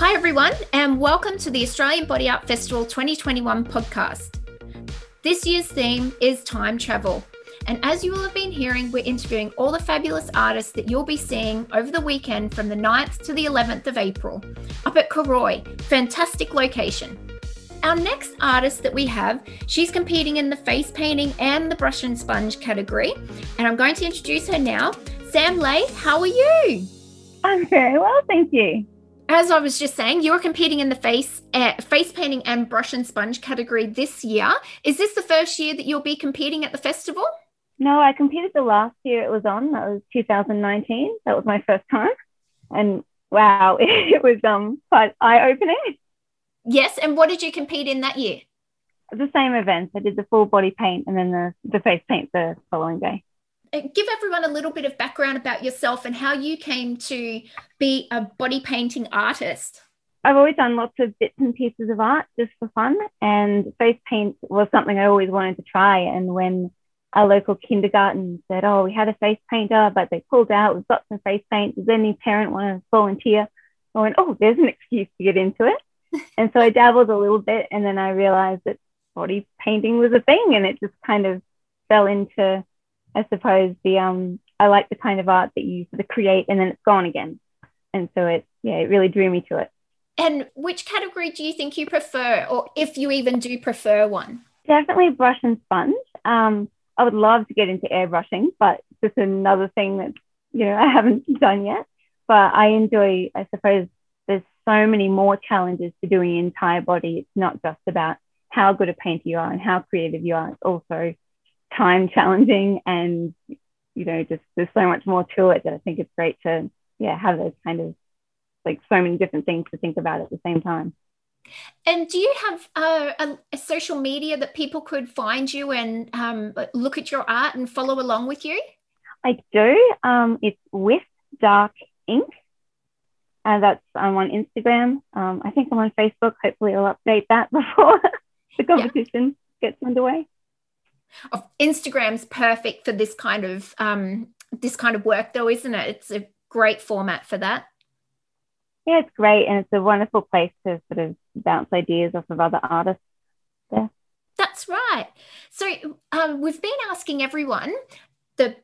Hi, everyone, and welcome to the Australian Body Art Festival 2021 podcast. This year's theme is time travel. And as you will have been hearing, we're interviewing all the fabulous artists that you'll be seeing over the weekend from the 9th to the 11th of April up at Cooroy. Fantastic location. Our next artist that we have, she's competing in the face painting and the brush and sponge category. And I'm going to introduce her now. Sam Lay, how are you? I'm very well, thank you as I was just saying, you're competing in the face uh, face painting and brush and sponge category this year. Is this the first year that you'll be competing at the festival? No, I competed the last year it was on. That was 2019. That was my first time, and wow, it was um quite eye opening. Yes, and what did you compete in that year? The same events. I did the full body paint and then the the face paint the following day. Give everyone a little bit of background about yourself and how you came to be a body painting artist. I've always done lots of bits and pieces of art just for fun, and face paint was something I always wanted to try. And when our local kindergarten said, Oh, we had a face painter, but they pulled out, we've got some face paint. Does any parent want to volunteer? I went, Oh, there's an excuse to get into it. and so I dabbled a little bit, and then I realized that body painting was a thing, and it just kind of fell into I suppose the um I like the kind of art that you sort of create and then it's gone again. And so it yeah, it really drew me to it. And which category do you think you prefer, or if you even do prefer one? Definitely brush and sponge. Um, I would love to get into airbrushing, but it's just another thing that you know I haven't done yet. But I enjoy, I suppose, there's so many more challenges to doing the entire body. It's not just about how good a painter you are and how creative you are. It's also time challenging and you know just there's so much more to it that I think it's great to yeah have those kind of like so many different things to think about at the same time. And do you have a, a, social media that people could find you and um, look at your art and follow along with you? I do. Um, it's with Dark Ink. And that's I'm on Instagram. Um, I think I'm on Facebook. Hopefully, I'll update that before the competition yeah. gets underway. Instagram's perfect for this kind of um, this kind of work, though, isn't it? It's a great format for that. Yeah, it's great, and it's a wonderful place to sort of bounce ideas off of other artists. Yeah. That's right. So um, we've been asking everyone the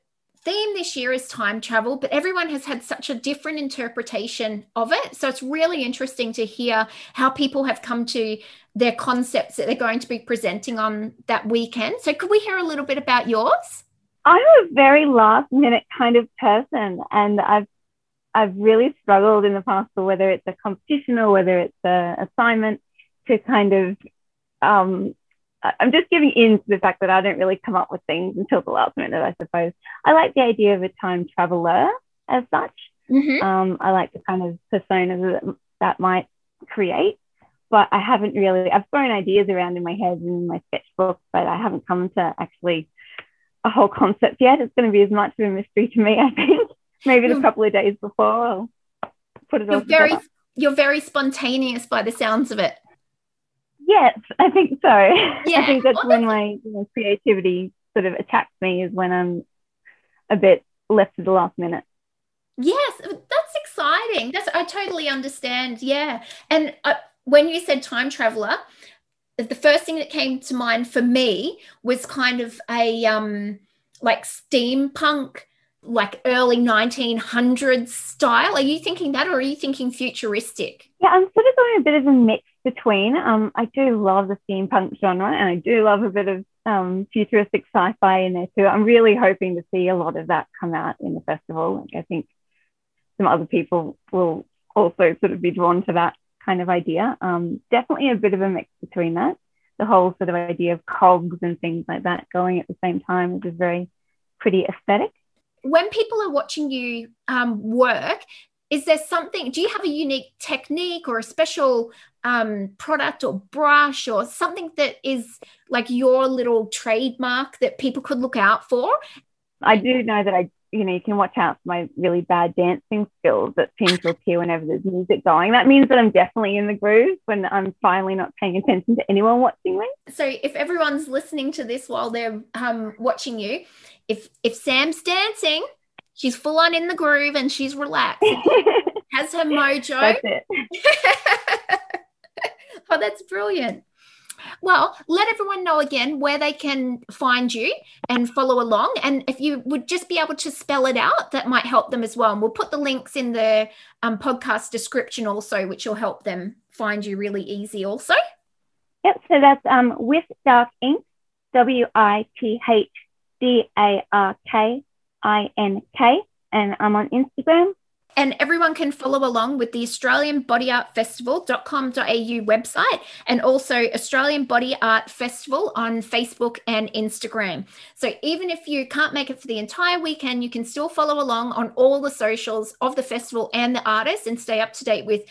theme this year is time travel, but everyone has had such a different interpretation of it. So it's really interesting to hear how people have come to their concepts that they're going to be presenting on that weekend. So could we hear a little bit about yours? I'm a very last minute kind of person and I've I've really struggled in the past for whether it's a competition or whether it's an assignment to kind of um, I'm just giving in to the fact that I don't really come up with things until the last minute, I suppose. I like the idea of a time traveler as such. Mm-hmm. Um, I like the kind of persona that that might create, but I haven't really, I've thrown ideas around in my head and in my sketchbook, but I haven't come to actually a whole concept yet. It's going to be as much of a mystery to me, I think. Maybe a couple of days before I'll put it you're all very. You're very spontaneous by the sounds of it. Yes, I think so. Yeah. I think that's well, when my you know, creativity sort of attacks me is when I'm a bit left to the last minute. Yes, that's exciting. That's I totally understand. Yeah, and uh, when you said time traveler, the first thing that came to mind for me was kind of a um like steampunk like early 1900s style are you thinking that or are you thinking futuristic yeah i'm sort of going a bit of a mix between. Um, I do love the steampunk genre and I do love a bit of um, futuristic sci fi in there too. I'm really hoping to see a lot of that come out in the festival. Like, I think some other people will also sort of be drawn to that kind of idea. Um, definitely a bit of a mix between that. The whole sort of idea of cogs and things like that going at the same time is very pretty aesthetic. When people are watching you um, work, is there something do you have a unique technique or a special um, product or brush or something that is like your little trademark that people could look out for? I do know that i you know you can watch out for my really bad dancing skills that seem to appear whenever there's music going that means that i'm definitely in the groove when i'm finally not paying attention to anyone watching me so if everyone's listening to this while they're um, watching you if if sam's dancing she's full on in the groove and she's relaxed. Has her mojo. That's it. oh, that's brilliant. Well, let everyone know again where they can find you and follow along. And if you would just be able to spell it out, that might help them as well. And we'll put the links in the um, podcast description also, which will help them find you really easy also. Yep. So that's um, with Dark Ink, W I T H D A R K I N K. And I'm on Instagram and everyone can follow along with the Australian Body Art Festival.com.au website and also Australian Body Art Festival on Facebook and Instagram. So even if you can't make it for the entire weekend, you can still follow along on all the socials of the festival and the artists and stay up to date with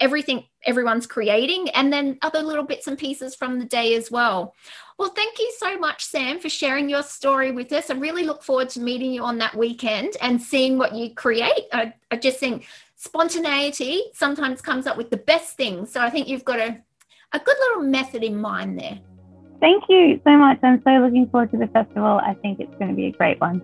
everything everyone's creating and then other little bits and pieces from the day as well. Well, thank you so much, Sam, for sharing your story with us. I really look forward to meeting you on that weekend and seeing what you create. I, I just think spontaneity sometimes comes up with the best things. So I think you've got a, a good little method in mind there. Thank you so much. I'm so looking forward to the festival. I think it's going to be a great one.